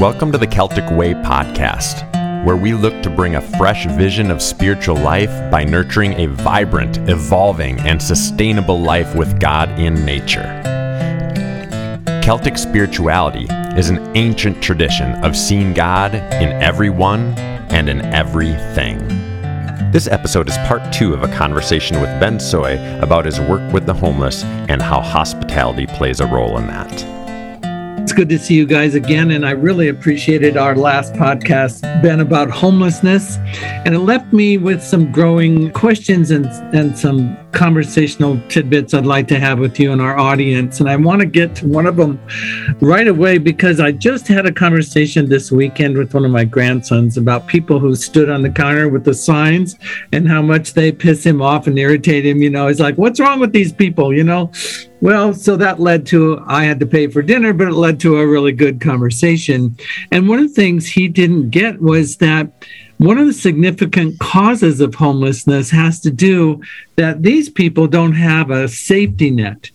Welcome to the Celtic Way podcast, where we look to bring a fresh vision of spiritual life by nurturing a vibrant, evolving, and sustainable life with God in nature. Celtic spirituality is an ancient tradition of seeing God in everyone and in everything. This episode is part two of a conversation with Ben Soy about his work with the homeless and how hospitality plays a role in that. It's good to see you guys again. And I really appreciated our last podcast, Ben, about homelessness. And it left me with some growing questions and, and some conversational tidbits I'd like to have with you and our audience. And I want to get to one of them right away because I just had a conversation this weekend with one of my grandsons about people who stood on the counter with the signs and how much they piss him off and irritate him. You know, he's like, what's wrong with these people? You know, well, so that led to I had to pay for dinner, but it led to a really good conversation. And one of the things he didn't get was that one of the significant causes of homelessness has to do that these people don't have a safety net.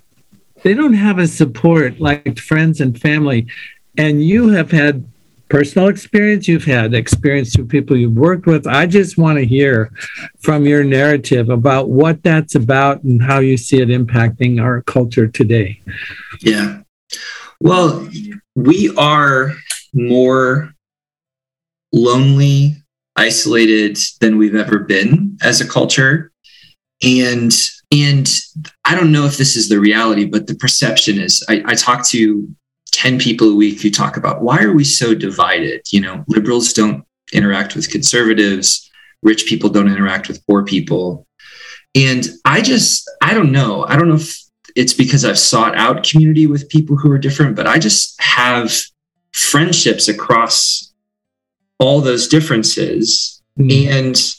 They don't have a support like friends and family. And you have had personal experience you've had, experience through people you've worked with. I just want to hear from your narrative about what that's about and how you see it impacting our culture today. Yeah. Well, we are more lonely, isolated than we've ever been as a culture. And and I don't know if this is the reality, but the perception is I, I talk to 10 people a week who talk about why are we so divided? You know, liberals don't interact with conservatives, rich people don't interact with poor people. And I just, I don't know. I don't know if it's because I've sought out community with people who are different, but I just have friendships across all those differences. Mm. And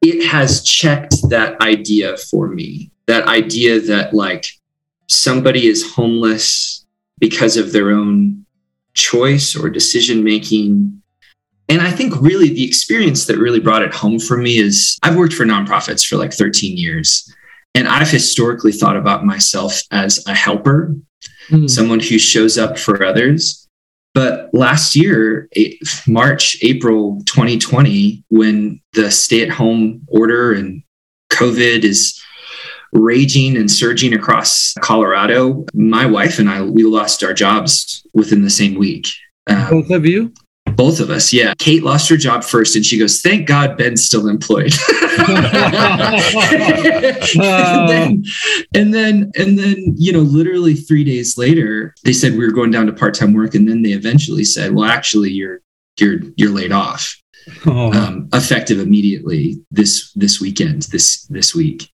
it has checked that idea for me that idea that like somebody is homeless because of their own choice or decision making. And I think really the experience that really brought it home for me is I've worked for nonprofits for like 13 years. And I've historically thought about myself as a helper, mm. someone who shows up for others. But last year, March, April 2020, when the stay at home order and COVID is raging and surging across Colorado, my wife and I, we lost our jobs within the same week. Um, Both of you? Both of us, yeah. Kate lost her job first, and she goes, "Thank God Ben's still employed." and, then, and then, and then, you know, literally three days later, they said we were going down to part-time work, and then they eventually said, "Well, actually, you're you're you're laid off." Oh. Um, effective immediately this this weekend this this week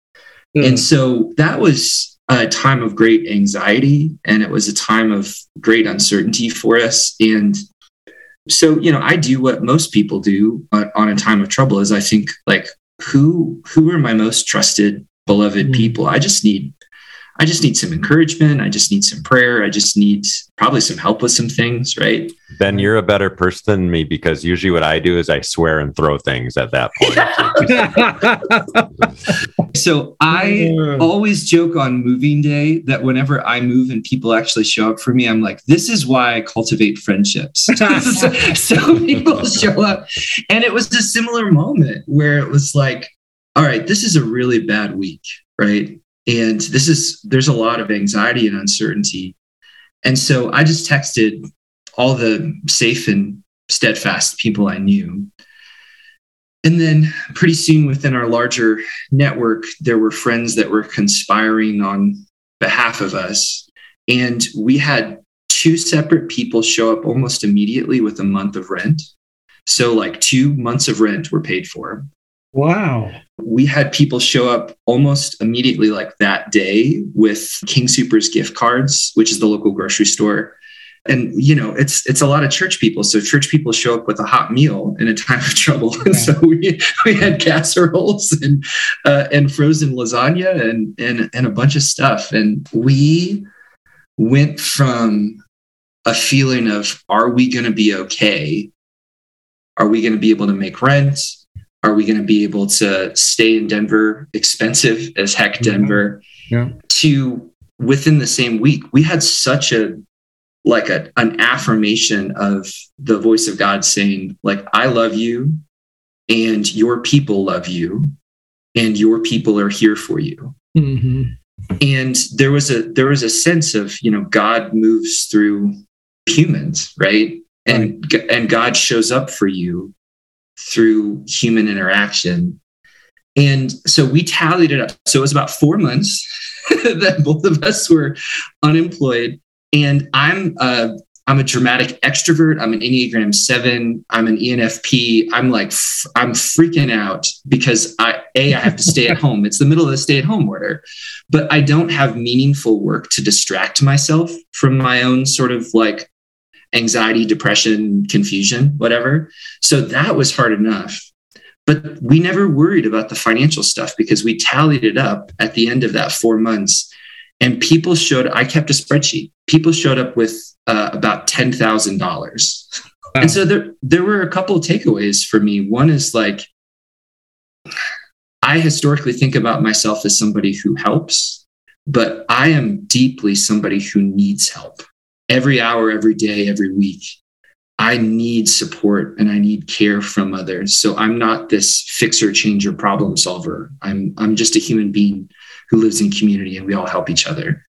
Mm. And so that was a time of great anxiety and it was a time of great uncertainty for us. And so, you know, I do what most people do on a time of trouble is I think like who who are my most trusted beloved mm. people? I just need I just need some encouragement. I just need some prayer. I just need probably some help with some things, right? Ben, you're a better person than me because usually what I do is I swear and throw things at that point. so I always joke on moving day that whenever I move and people actually show up for me, I'm like, this is why I cultivate friendships. so people show up. And it was a similar moment where it was like, all right, this is a really bad week, right? And this is, there's a lot of anxiety and uncertainty. And so I just texted all the safe and steadfast people I knew. And then pretty soon within our larger network, there were friends that were conspiring on behalf of us. And we had two separate people show up almost immediately with a month of rent. So, like two months of rent were paid for. Wow. We had people show up almost immediately, like that day, with King Soopers gift cards, which is the local grocery store. And you know, it's it's a lot of church people. So church people show up with a hot meal in a time of trouble. Yeah. so we we had casseroles and uh, and frozen lasagna and and and a bunch of stuff. And we went from a feeling of are we going to be okay? Are we going to be able to make rent? Are we going to be able to stay in Denver? Expensive as heck, Denver. Yeah. To within the same week, we had such a like a, an affirmation of the voice of God saying, like, I love you and your people love you and your people are here for you. Mm-hmm. And there was a there was a sense of, you know, God moves through humans, right? And right. and God shows up for you through human interaction. And so we tallied it up. So it was about four months that both of us were unemployed. And I'm a, I'm a dramatic extrovert. I'm an Enneagram seven. I'm an ENFP. I'm like, I'm freaking out because I, A, I have to stay at home. It's the middle of the stay at home order, but I don't have meaningful work to distract myself from my own sort of like anxiety, depression, confusion, whatever. So that was hard enough. But we never worried about the financial stuff because we tallied it up at the end of that four months. And people showed, I kept a spreadsheet. People showed up with uh, about $10,000. Wow. And so there, there were a couple of takeaways for me. One is like, I historically think about myself as somebody who helps, but I am deeply somebody who needs help every hour, every day, every week. I need support and I need care from others. So I'm not this fixer, changer, problem solver. I'm I'm just a human being who lives in community and we all help each other.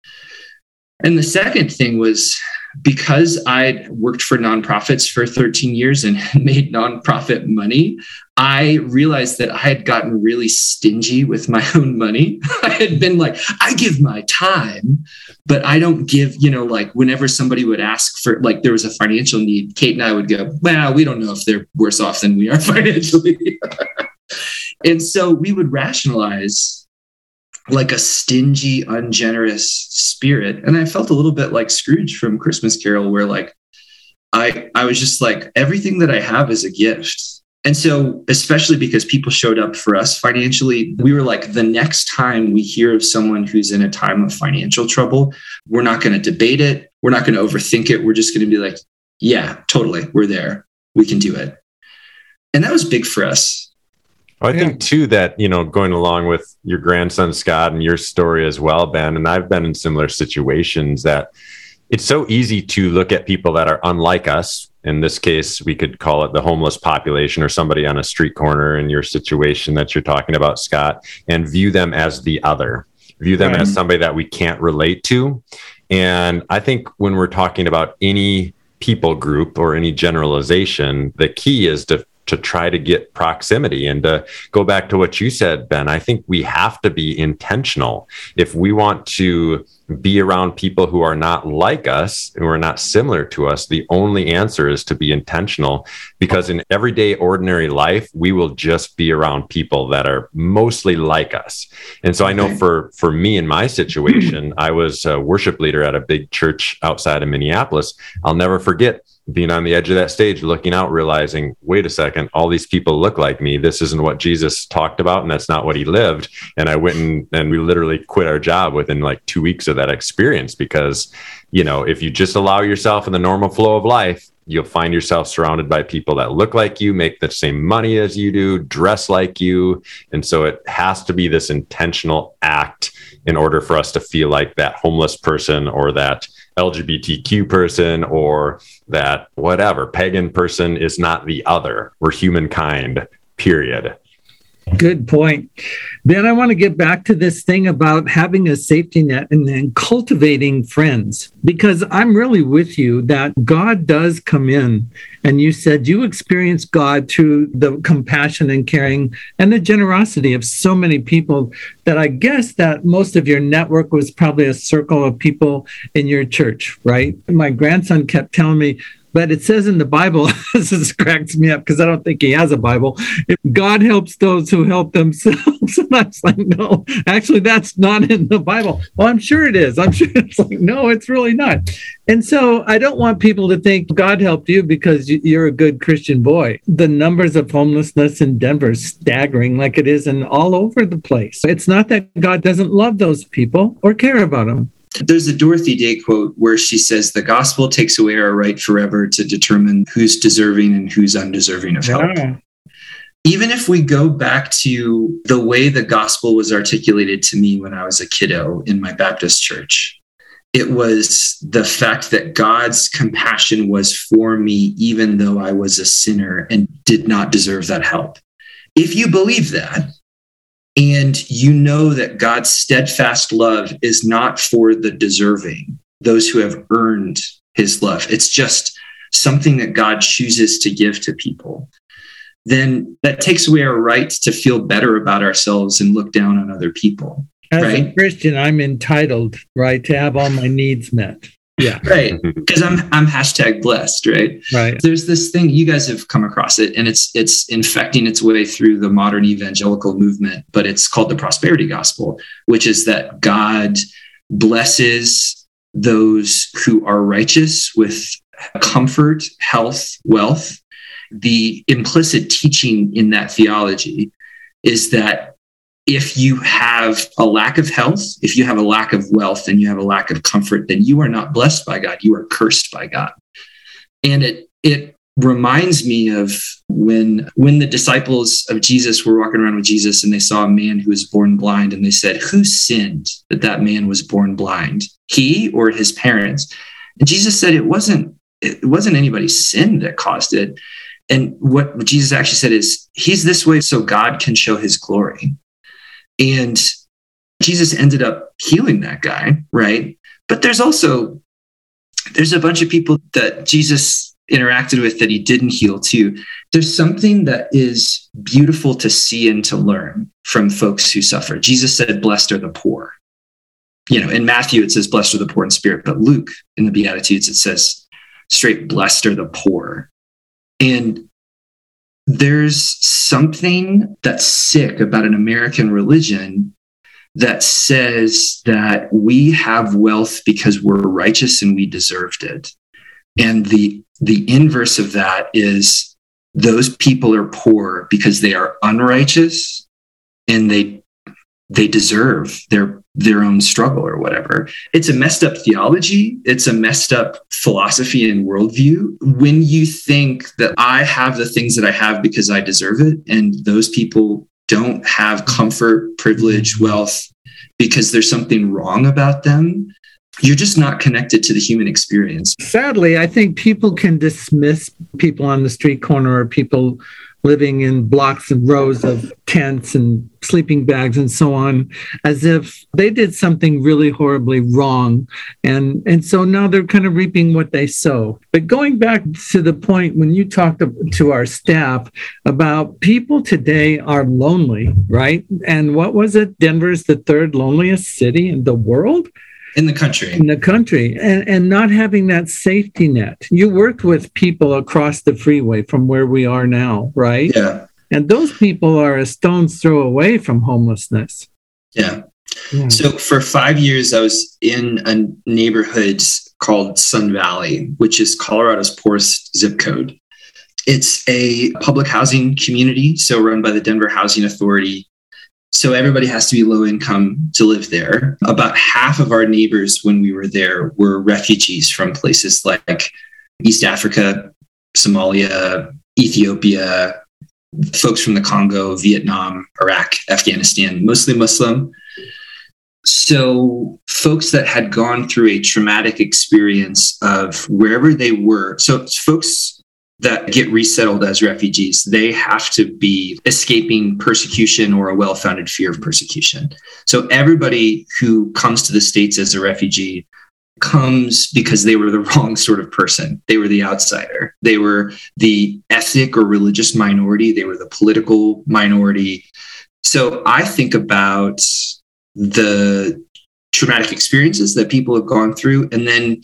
And the second thing was because I'd worked for nonprofits for 13 years and made nonprofit money, I realized that I had gotten really stingy with my own money. I had been like, I give my time, but I don't give, you know, like whenever somebody would ask for, like, there was a financial need, Kate and I would go, well, we don't know if they're worse off than we are financially. and so we would rationalize like a stingy, ungenerous spirit. And I felt a little bit like Scrooge from Christmas Carol, where like I I was just like, everything that I have is a gift. And so, especially because people showed up for us financially, we were like, the next time we hear of someone who's in a time of financial trouble, we're not going to debate it. We're not going to overthink it. We're just going to be like, yeah, totally. We're there. We can do it. And that was big for us. I yeah. think too that you know going along with your grandson Scott and your story as well, Ben, and I've been in similar situations that it's so easy to look at people that are unlike us. In this case, we could call it the homeless population or somebody on a street corner in your situation that you're talking about, Scott, and view them as the other, view them right. as somebody that we can't relate to. And I think when we're talking about any people group or any generalization, the key is to to try to get proximity. And to go back to what you said ben i think we have to be intentional. If we want to be around people who are not like us who are not similar to us the only answer is to be intentional because in everyday ordinary life we will just be around people that are mostly like us and so i know for for me in my situation i was a worship leader at a big church outside of minneapolis i'll never forget being on the edge of that stage, looking out, realizing, wait a second, all these people look like me. This isn't what Jesus talked about, and that's not what he lived. And I went and, and we literally quit our job within like two weeks of that experience because, you know, if you just allow yourself in the normal flow of life, you'll find yourself surrounded by people that look like you, make the same money as you do, dress like you. And so it has to be this intentional act in order for us to feel like that homeless person or that LGBTQ person or that whatever pagan person is not the other. We're humankind, period. Good point. Then I want to get back to this thing about having a safety net and then cultivating friends, because I'm really with you that God does come in. And you said you experience God through the compassion and caring and the generosity of so many people that I guess that most of your network was probably a circle of people in your church, right? My grandson kept telling me, but it says in the Bible, this cracks me up because I don't think he has a Bible. If God helps those who help themselves. and I was like, no, actually, that's not in the Bible. Well, I'm sure it is. I'm sure it's like, no, it's really not. And so I don't want people to think God helped you because you're a good Christian boy. The numbers of homelessness in Denver is staggering, like it is in all over the place. It's not that God doesn't love those people or care about them. There's a Dorothy Day quote where she says, The gospel takes away our right forever to determine who's deserving and who's undeserving of help. Yeah. Even if we go back to the way the gospel was articulated to me when I was a kiddo in my Baptist church, it was the fact that God's compassion was for me, even though I was a sinner and did not deserve that help. If you believe that, and you know that God's steadfast love is not for the deserving, those who have earned his love, it's just something that God chooses to give to people, then that takes away our right to feel better about ourselves and look down on other people. As right? a Christian, I'm entitled, right, to have all my needs met. Yeah. Right. Because I'm I'm hashtag blessed, right? Right. There's this thing you guys have come across it and it's it's infecting its way through the modern evangelical movement, but it's called the prosperity gospel, which is that God blesses those who are righteous with comfort, health, wealth. The implicit teaching in that theology is that if you have a lack of health, if you have a lack of wealth, and you have a lack of comfort, then you are not blessed by God. You are cursed by God. And it it reminds me of when when the disciples of Jesus were walking around with Jesus and they saw a man who was born blind and they said, "Who sinned that that man was born blind? He or his parents?" And Jesus said it wasn't it wasn't anybody's sin that caused it. And what Jesus actually said is, He's this way so God can show His glory. And Jesus ended up healing that guy, right? But there's also there's a bunch of people that Jesus interacted with that he didn't heal too. There's something that is beautiful to see and to learn from folks who suffer. Jesus said, Blessed are the poor. You know, in Matthew, it says, Blessed are the poor in spirit, but Luke, in the Beatitudes, it says, straight, Blessed are the poor. And there's something that's sick about an American religion that says that we have wealth because we're righteous and we deserved it. And the the inverse of that is those people are poor because they are unrighteous and they they deserve their their own struggle or whatever. It's a messed up theology. It's a messed up philosophy and worldview. When you think that I have the things that I have because I deserve it, and those people don't have comfort, privilege, wealth because there's something wrong about them, you're just not connected to the human experience. Sadly, I think people can dismiss people on the street corner or people living in blocks and rows of tents and sleeping bags and so on as if they did something really horribly wrong. And and so now they're kind of reaping what they sow. But going back to the point when you talked to our staff about people today are lonely right? And what was it? Denver's the third loneliest city in the world in the country. In the country and, and not having that safety net. You worked with people across the freeway from where we are now right? Yeah. And those people are a stone's throw away from homelessness. Yeah, yeah. so for five years i was in a neighborhood called sun valley which is colorado's poorest zip code. It's a public housing community so run by the denver housing authority so everybody has to be low income to live there. About half of our neighbors when we were there were refugees from places like East Africa, Somalia, Ethiopia, folks from the Congo, Vietnam, Iraq, Afghanistan, mostly Muslim. So, folks that had gone through a traumatic experience of wherever they were. So, folks that get resettled as refugees, they have to be escaping persecution or a well founded fear of persecution. So everybody who comes to the States as a refugee comes because they were the wrong sort of person. They were the outsider. They were the ethnic or religious minority. They were the political minority. So I think about the traumatic experiences that people have gone through and then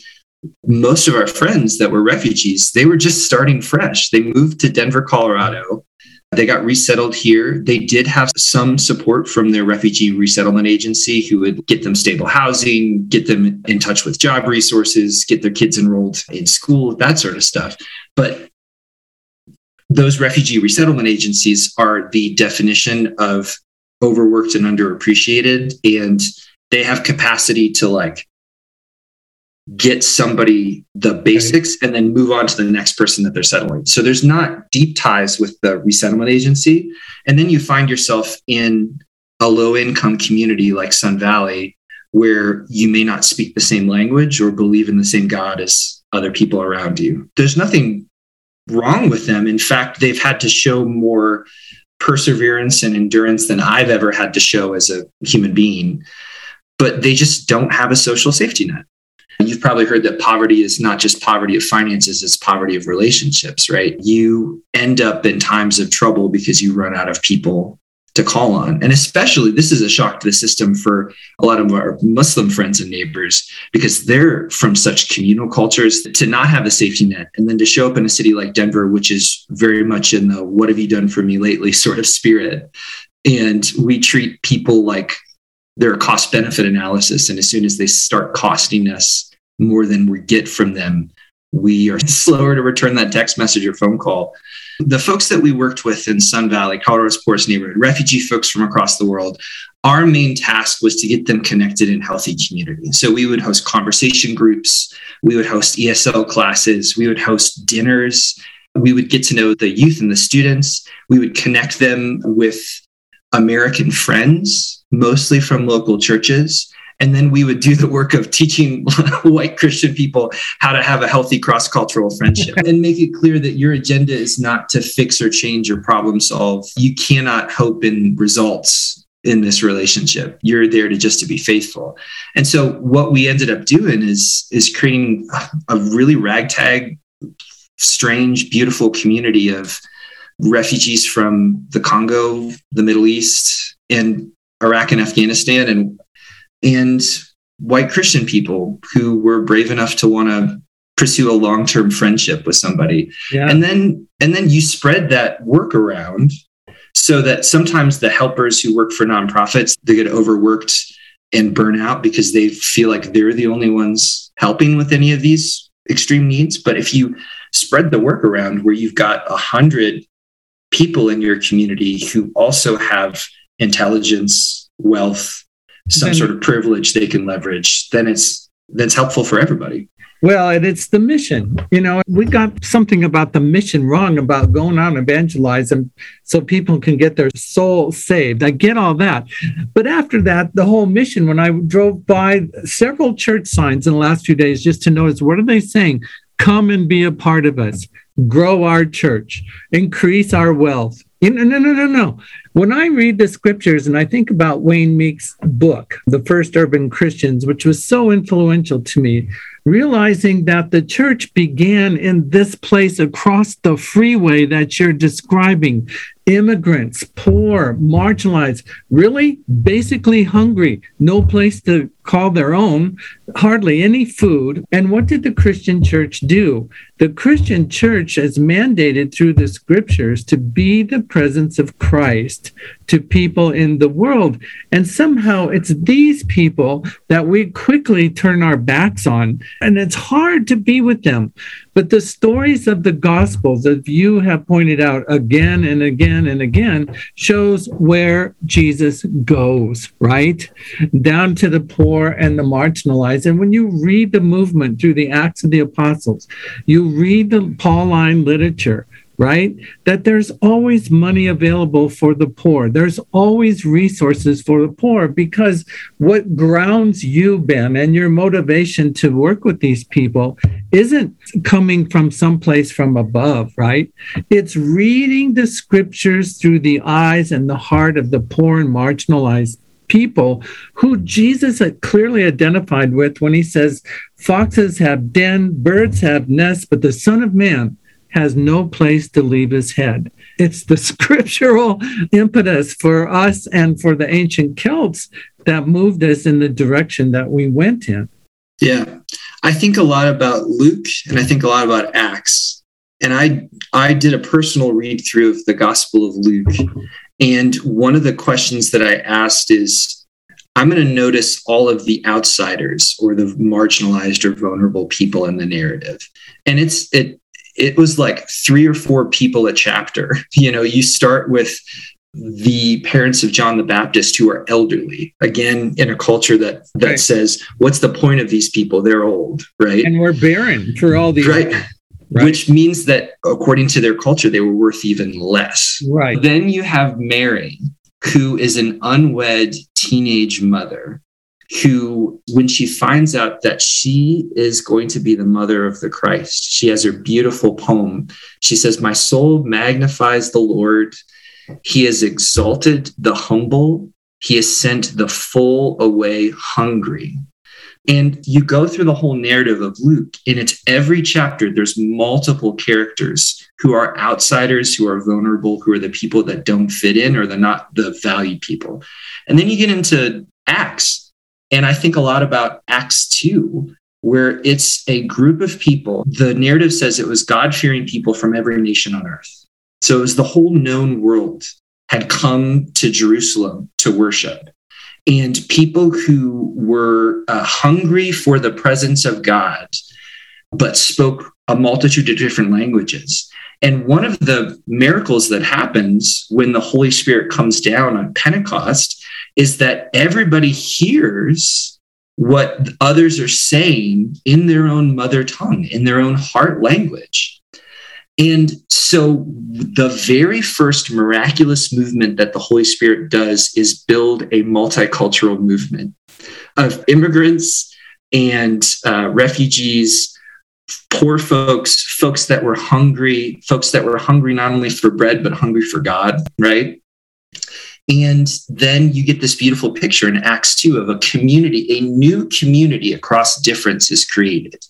most of our friends that were refugees, they were just starting fresh. They moved to Denver, Colorado. They got resettled here. They did have some support from their refugee resettlement agency who would get them stable housing, get them in touch with job resources, get their kids enrolled in school, that sort of stuff. But those refugee resettlement agencies are the definition of overworked and underappreciated. And they have capacity to like get somebody the basics and then move on to the next person that they're settling. So there's not deep ties with the resettlement agency. And then you find yourself in a low income community like Sun Valley where you may not speak the same language or believe in the same God as other people around you. There's nothing wrong with them. In fact, they've had to show more perseverance and endurance than I've ever had to show as a human being, but they just don't have a social safety net. You've probably heard that poverty is not just poverty of finances, it's poverty of relationships, right? You end up in times of trouble because you run out of people to call on. And especially, this is a shock to the system for a lot of our Muslim friends and neighbors because they're from such communal cultures to not have a safety net and then to show up in a city like Denver, which is very much in the what have you done for me lately sort of spirit. And we treat people like they're a cost benefit analysis. And as soon as they start costing us more than we get from them, we are slower to return that text message or phone call. The folks that we worked with in Sun Valley, Colorado's poorest neighborhood, refugee folks from across the world, our main task was to get them connected in healthy community. So we would host conversation groups, we would host ESL classes, we would host dinners, we would get to know the youth and the students, we would connect them with American friends, mostly from local churches. And then we would do the work of teaching white Christian people how to have a healthy cross cultural friendship and make it clear that your agenda is not to fix or change or problem solve. You cannot hope in results in this relationship. You're there to just to be faithful. And so what we ended up doing is is creating a really ragtag, strange, beautiful community of refugees from the Congo, the Middle East, and Iraq and Afghanistan and and white Christian people who were brave enough to want to pursue a long-term friendship with somebody. Yeah. And then and then you spread that work around so that sometimes the helpers who work for nonprofits they get overworked and burn out because they feel like they're the only ones helping with any of these extreme needs. But if you spread the work around where you've got a hundred people in your community who also have intelligence, wealth, some then, sort of privilege they can leverage, then it's that's helpful for everybody. Well, and it's the mission. You know, we got something about the mission wrong about going out and evangelizing so people can get their soul saved. I get all that. But after that, the whole mission, when I drove by several church signs in the last few days just to notice what are they saying? Come and be a part of us, grow our church, increase our wealth, no, no, no, no, no. When I read the scriptures and I think about Wayne Meeks' book, The First Urban Christians, which was so influential to me, realizing that the church began in this place across the freeway that you're describing immigrants, poor, marginalized, really basically hungry, no place to call their own, hardly any food. And what did the Christian church do? The Christian church is mandated through the scriptures to be the presence of Christ to people in the world. And somehow it's these people that we quickly turn our backs on. And it's hard to be with them. But the stories of the Gospels, as you have pointed out again and again and again, shows where Jesus goes, right? Down to the poor and the marginalized. And when you read the movement through the Acts of the Apostles, you read the Pauline literature, right? That there's always money available for the poor. There's always resources for the poor because what grounds you, Ben, and your motivation to work with these people isn't coming from someplace from above, right? It's reading the scriptures through the eyes and the heart of the poor and marginalized people who Jesus clearly identified with when he says, Foxes have den, birds have nests, but the Son of Man has no place to leave his head. It's the scriptural impetus for us and for the ancient Celts that moved us in the direction that we went in. Yeah. I think a lot about Luke and I think a lot about Acts. And I I did a personal read through of the Gospel of Luke. And one of the questions that I asked is I'm going to notice all of the outsiders or the marginalized or vulnerable people in the narrative. And it's it it was like three or four people a chapter. You know, you start with the parents of John the Baptist who are elderly. Again, in a culture that that right. says, "What's the point of these people? They're old, right?" And we're barren for all these. Right. Right. Which means that according to their culture, they were worth even less. Right. Then you have Mary, who is an unwed teenage mother who, when she finds out that she is going to be the mother of the Christ, she has her beautiful poem. She says, My soul magnifies the Lord. He has exalted the humble, he has sent the full away hungry. And you go through the whole narrative of Luke, and it's every chapter, there's multiple characters who are outsiders, who are vulnerable, who are the people that don't fit in or they're not the valued people. And then you get into Acts. And I think a lot about Acts 2, where it's a group of people. The narrative says it was God fearing people from every nation on earth. So it was the whole known world had come to Jerusalem to worship. And people who were uh, hungry for the presence of God, but spoke a multitude of different languages. And one of the miracles that happens when the Holy Spirit comes down on Pentecost is that everybody hears what others are saying in their own mother tongue, in their own heart language. And so, the very first miraculous movement that the Holy Spirit does is build a multicultural movement of immigrants and uh, refugees, poor folks, folks that were hungry, folks that were hungry not only for bread, but hungry for God, right? And then you get this beautiful picture in Acts 2 of a community, a new community across difference is created.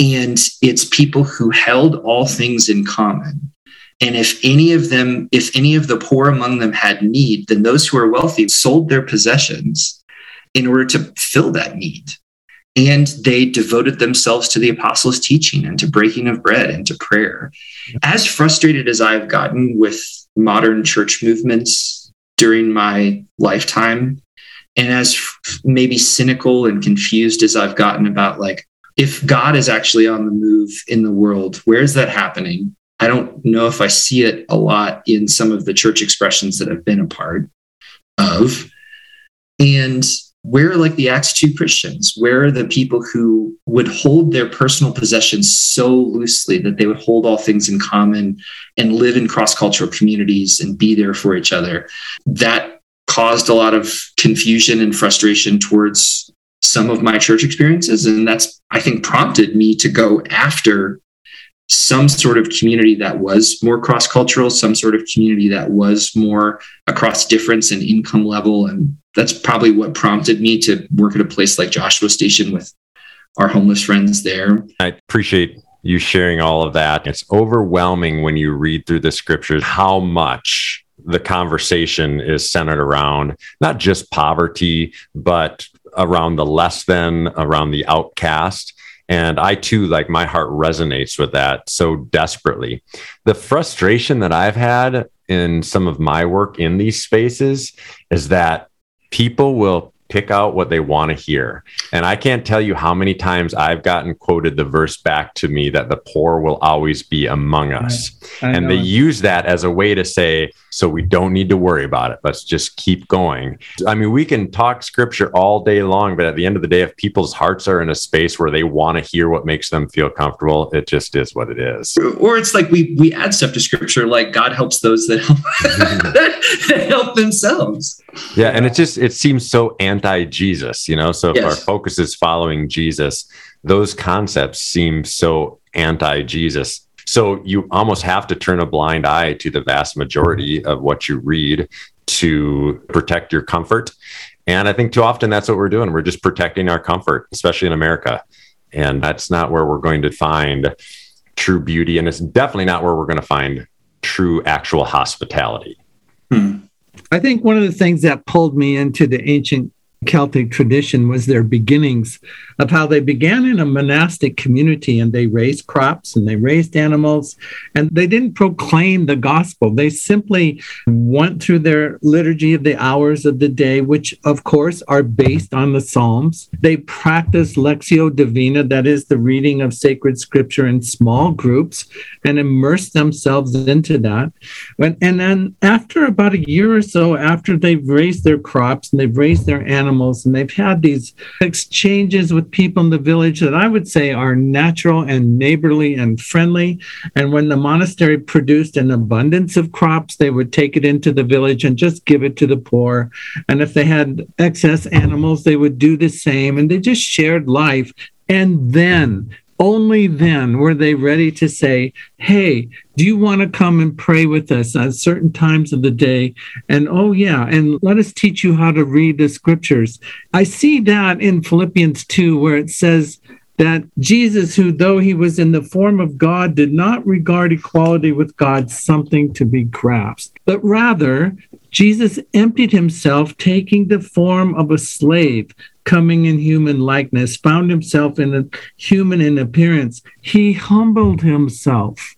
And it's people who held all things in common. And if any of them, if any of the poor among them had need, then those who are wealthy sold their possessions in order to fill that need. And they devoted themselves to the apostles' teaching and to breaking of bread and to prayer. As frustrated as I've gotten with modern church movements during my lifetime. And as maybe cynical and confused as I've gotten about like, if God is actually on the move in the world, where is that happening? I don't know if I see it a lot in some of the church expressions that I've been a part of. And where are like the Acts 2 Christians? Where are the people who would hold their personal possessions so loosely that they would hold all things in common and live in cross cultural communities and be there for each other? That caused a lot of confusion and frustration towards some of my church experiences. And that's, I think, prompted me to go after some sort of community that was more cross cultural, some sort of community that was more across difference and income level. And that's probably what prompted me to work at a place like Joshua Station with our homeless friends there. I appreciate you sharing all of that. It's overwhelming when you read through the scriptures how much the conversation is centered around not just poverty, but around the less than, around the outcast. And I too, like my heart resonates with that so desperately. The frustration that I've had in some of my work in these spaces is that people will pick out what they want to hear. And I can't tell you how many times I've gotten quoted the verse back to me that the poor will always be among us. I and they use that as a way to say, so we don't need to worry about it. Let's just keep going. I mean, we can talk scripture all day long, but at the end of the day, if people's hearts are in a space where they want to hear what makes them feel comfortable, it just is what it is. Or it's like we we add stuff to scripture, like God helps those that help, that help themselves. Yeah, and it just it seems so anti-Jesus, you know. So if yes. our focus is following Jesus, those concepts seem so anti-Jesus so you almost have to turn a blind eye to the vast majority of what you read to protect your comfort. And I think too often that's what we're doing. We're just protecting our comfort, especially in America. And that's not where we're going to find true beauty. And it's definitely not where we're going to find true actual hospitality. Hmm. I think one of the things that pulled me into the ancient Celtic tradition was their beginnings of how they began in a monastic community and they raised crops and they raised animals and they didn't proclaim the gospel. They simply went through their liturgy of the hours of the day, which of course are based on the Psalms. They practiced Lectio Divina, that is the reading of sacred scripture in small groups, and immersed themselves into that. And then after about a year or so after they've raised their crops and they've raised their animals, animals. And they've had these exchanges with people in the village that I would say are natural and neighborly and friendly. And when the monastery produced an abundance of crops, they would take it into the village and just give it to the poor. And if they had excess animals, they would do the same. And they just shared life. And then only then were they ready to say, Hey, do you want to come and pray with us at certain times of the day? And oh, yeah, and let us teach you how to read the scriptures. I see that in Philippians 2, where it says, that Jesus, who though he was in the form of God, did not regard equality with God something to be grasped, but rather Jesus emptied himself, taking the form of a slave, coming in human likeness, found himself in a human in appearance. He humbled himself.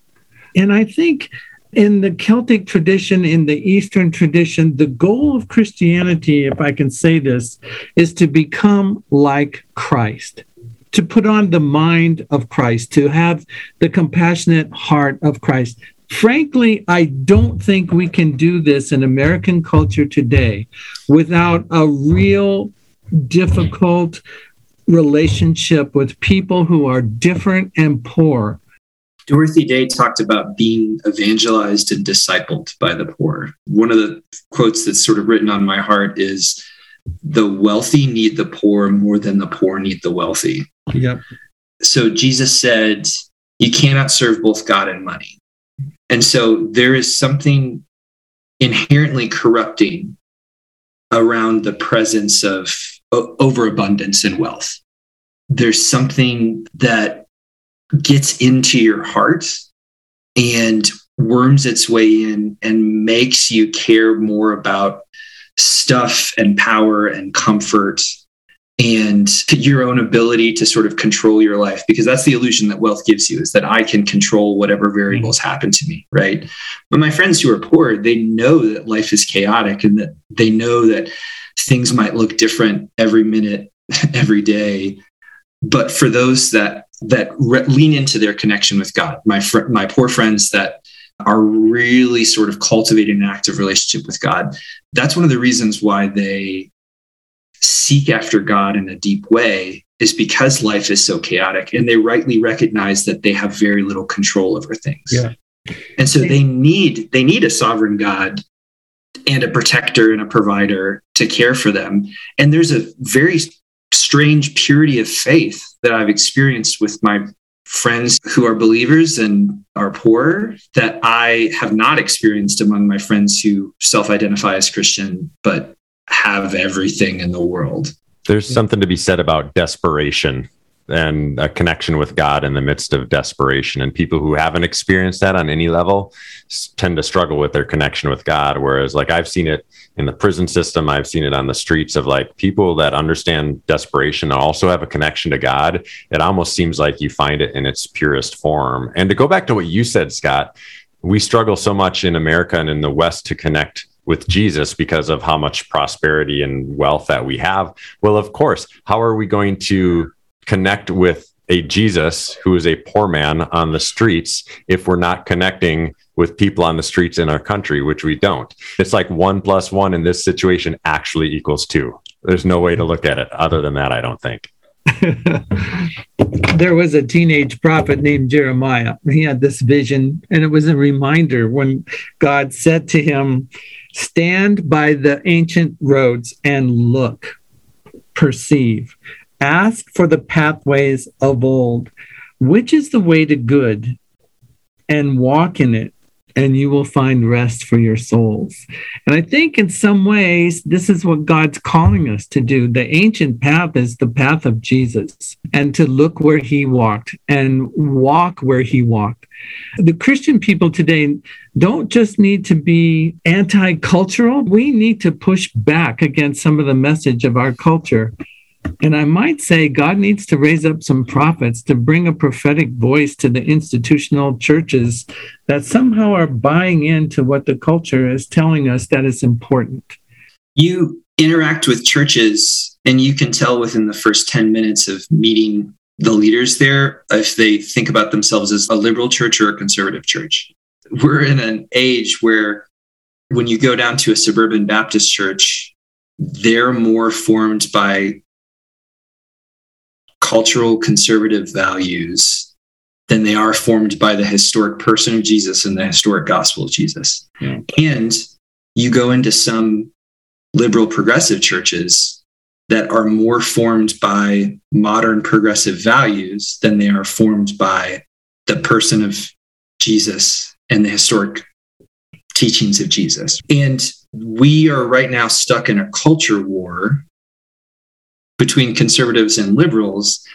And I think in the Celtic tradition, in the Eastern tradition, the goal of Christianity, if I can say this, is to become like Christ, to put on the mind of Christ, to have the compassionate heart of Christ. Frankly, I don't think we can do this in American culture today without a real difficult relationship with people who are different and poor. Dorothy Day talked about being evangelized and discipled by the poor. One of the quotes that's sort of written on my heart is the wealthy need the poor more than the poor need the wealthy. Yep. So Jesus said, You cannot serve both God and money. And so there is something inherently corrupting around the presence of overabundance and wealth. There's something that gets into your heart and worms its way in and makes you care more about stuff and power and comfort and your own ability to sort of control your life because that's the illusion that wealth gives you is that i can control whatever variables mm-hmm. happen to me right but my friends who are poor they know that life is chaotic and that they know that things might look different every minute, every day. But for those that that re- lean into their connection with God, my fr- my poor friends that are really sort of cultivating an active relationship with God, that's one of the reasons why they seek after God in a deep way is because life is so chaotic and they rightly recognize that they have very little control over things. Yeah. And so they need they need a sovereign God and a protector and a provider to care for them. And there's a very strange purity of faith that I've experienced with my friends who are believers and are poor that I have not experienced among my friends who self identify as Christian, but have everything in the world. There's something to be said about desperation and a connection with God in the midst of desperation. And people who haven't experienced that on any level tend to struggle with their connection with God. Whereas, like, I've seen it in the prison system, I've seen it on the streets of like people that understand desperation and also have a connection to God. It almost seems like you find it in its purest form. And to go back to what you said, Scott, we struggle so much in America and in the West to connect with Jesus because of how much prosperity and wealth that we have. Well, of course, how are we going to connect with a Jesus who is a poor man on the streets if we're not connecting with people on the streets in our country, which we don't. It's like one plus one in this situation actually equals two. There's no way to look at it other than that, I don't think. there was a teenage prophet named Jeremiah. He had this vision, and it was a reminder when God said to him, Stand by the ancient roads and look, perceive. Ask for the pathways of old. Which is the way to good? And walk in it, and you will find rest for your souls. And I think in some ways, this is what God's calling us to do. The ancient path is the path of Jesus, and to look where he walked and walk where he walked. The Christian people today don't just need to be anti cultural, we need to push back against some of the message of our culture and I might say God needs to raise up some prophets to bring a prophetic voice to the institutional churches that somehow are buying into what the culture is telling us that is important. You interact with churches, and you can tell within the first 10 minutes of meeting the leaders there if they think about themselves as a liberal church or a conservative church. We're in an age where when you go down to a suburban Baptist church, they're more formed by cultural conservative values than they are formed by the historic person of Jesus and the historic gospel of Jesus. Yeah. And you go into some liberal progressive churches that are more formed by modern progressive values than they are formed by the person of Jesus and the historic teachings of Jesus. And we are right now stuck in a culture war between conservatives and liberals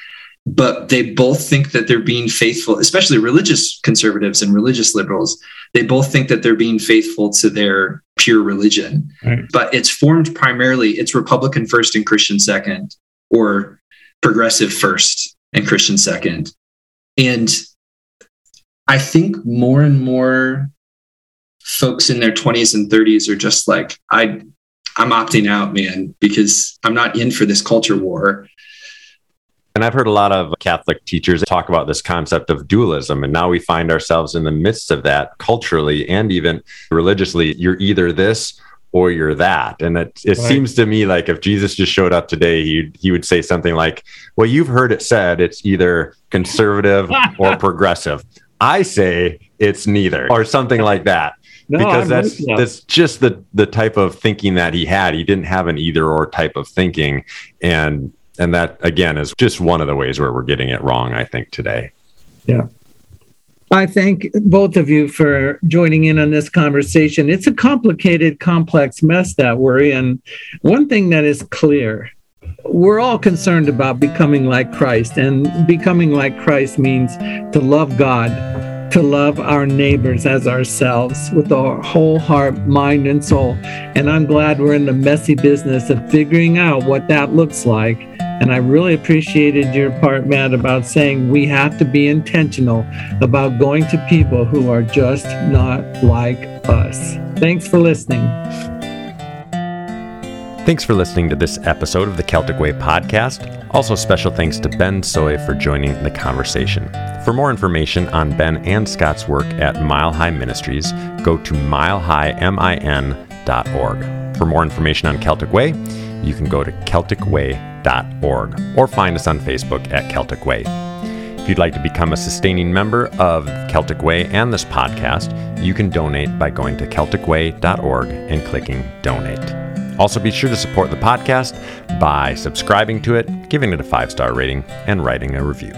but they both think that they're being faithful, especially religious conservatives and religious liberals. They both think that they're being faithful to their pure religion. Right. But it's formed primarily, it's Republican first and Christian second, or progressive first and Christian second. And I think more and more folks in their 20s and 30s are just like, I I'm opting out, man, because I'm not in for this culture war. And I've heard a lot of Catholic teachers talk about this concept of dualism. And now we find ourselves in the midst of that culturally and even religiously. You're either this or you're that. And it, it Right. seems to me like if Jesus just showed up today, he, he would say something like, Well, you've heard it said it's either conservative or progressive. I say it's neither, or something like that. No, because I'm that's that's just the the type of thinking that he had. He didn't have an either or type of thinking, and and that again is just one of the ways where we're getting it wrong. I think today. Yeah. I thank both of you for joining in on this conversation. It's a complicated, complex mess that we're in. One thing that is clear we're all concerned about becoming like Christ, and becoming like Christ means to love God, to love our neighbors as ourselves with our whole heart, mind, and soul. And I'm glad we're in the messy business of figuring out what that looks like. And I really appreciated your part, Matt, about saying we have to be intentional about going to people who are just not like us. Thanks for listening. Thanks for listening to this episode of the Celtic Way podcast. Also, special thanks to Ben Soy for joining the conversation. For more information on Ben and Scott's work at Mile High Ministries, go to milehighmin.org. For more information on Celtic Way, you can go to celticway.org or find us on Facebook at Celtic Way. If you'd like to become a sustaining member of Celtic Way and this podcast, you can donate by going to celticway.org and clicking donate. Also, be sure to support the podcast by subscribing to it, giving it a five star rating, and writing a review.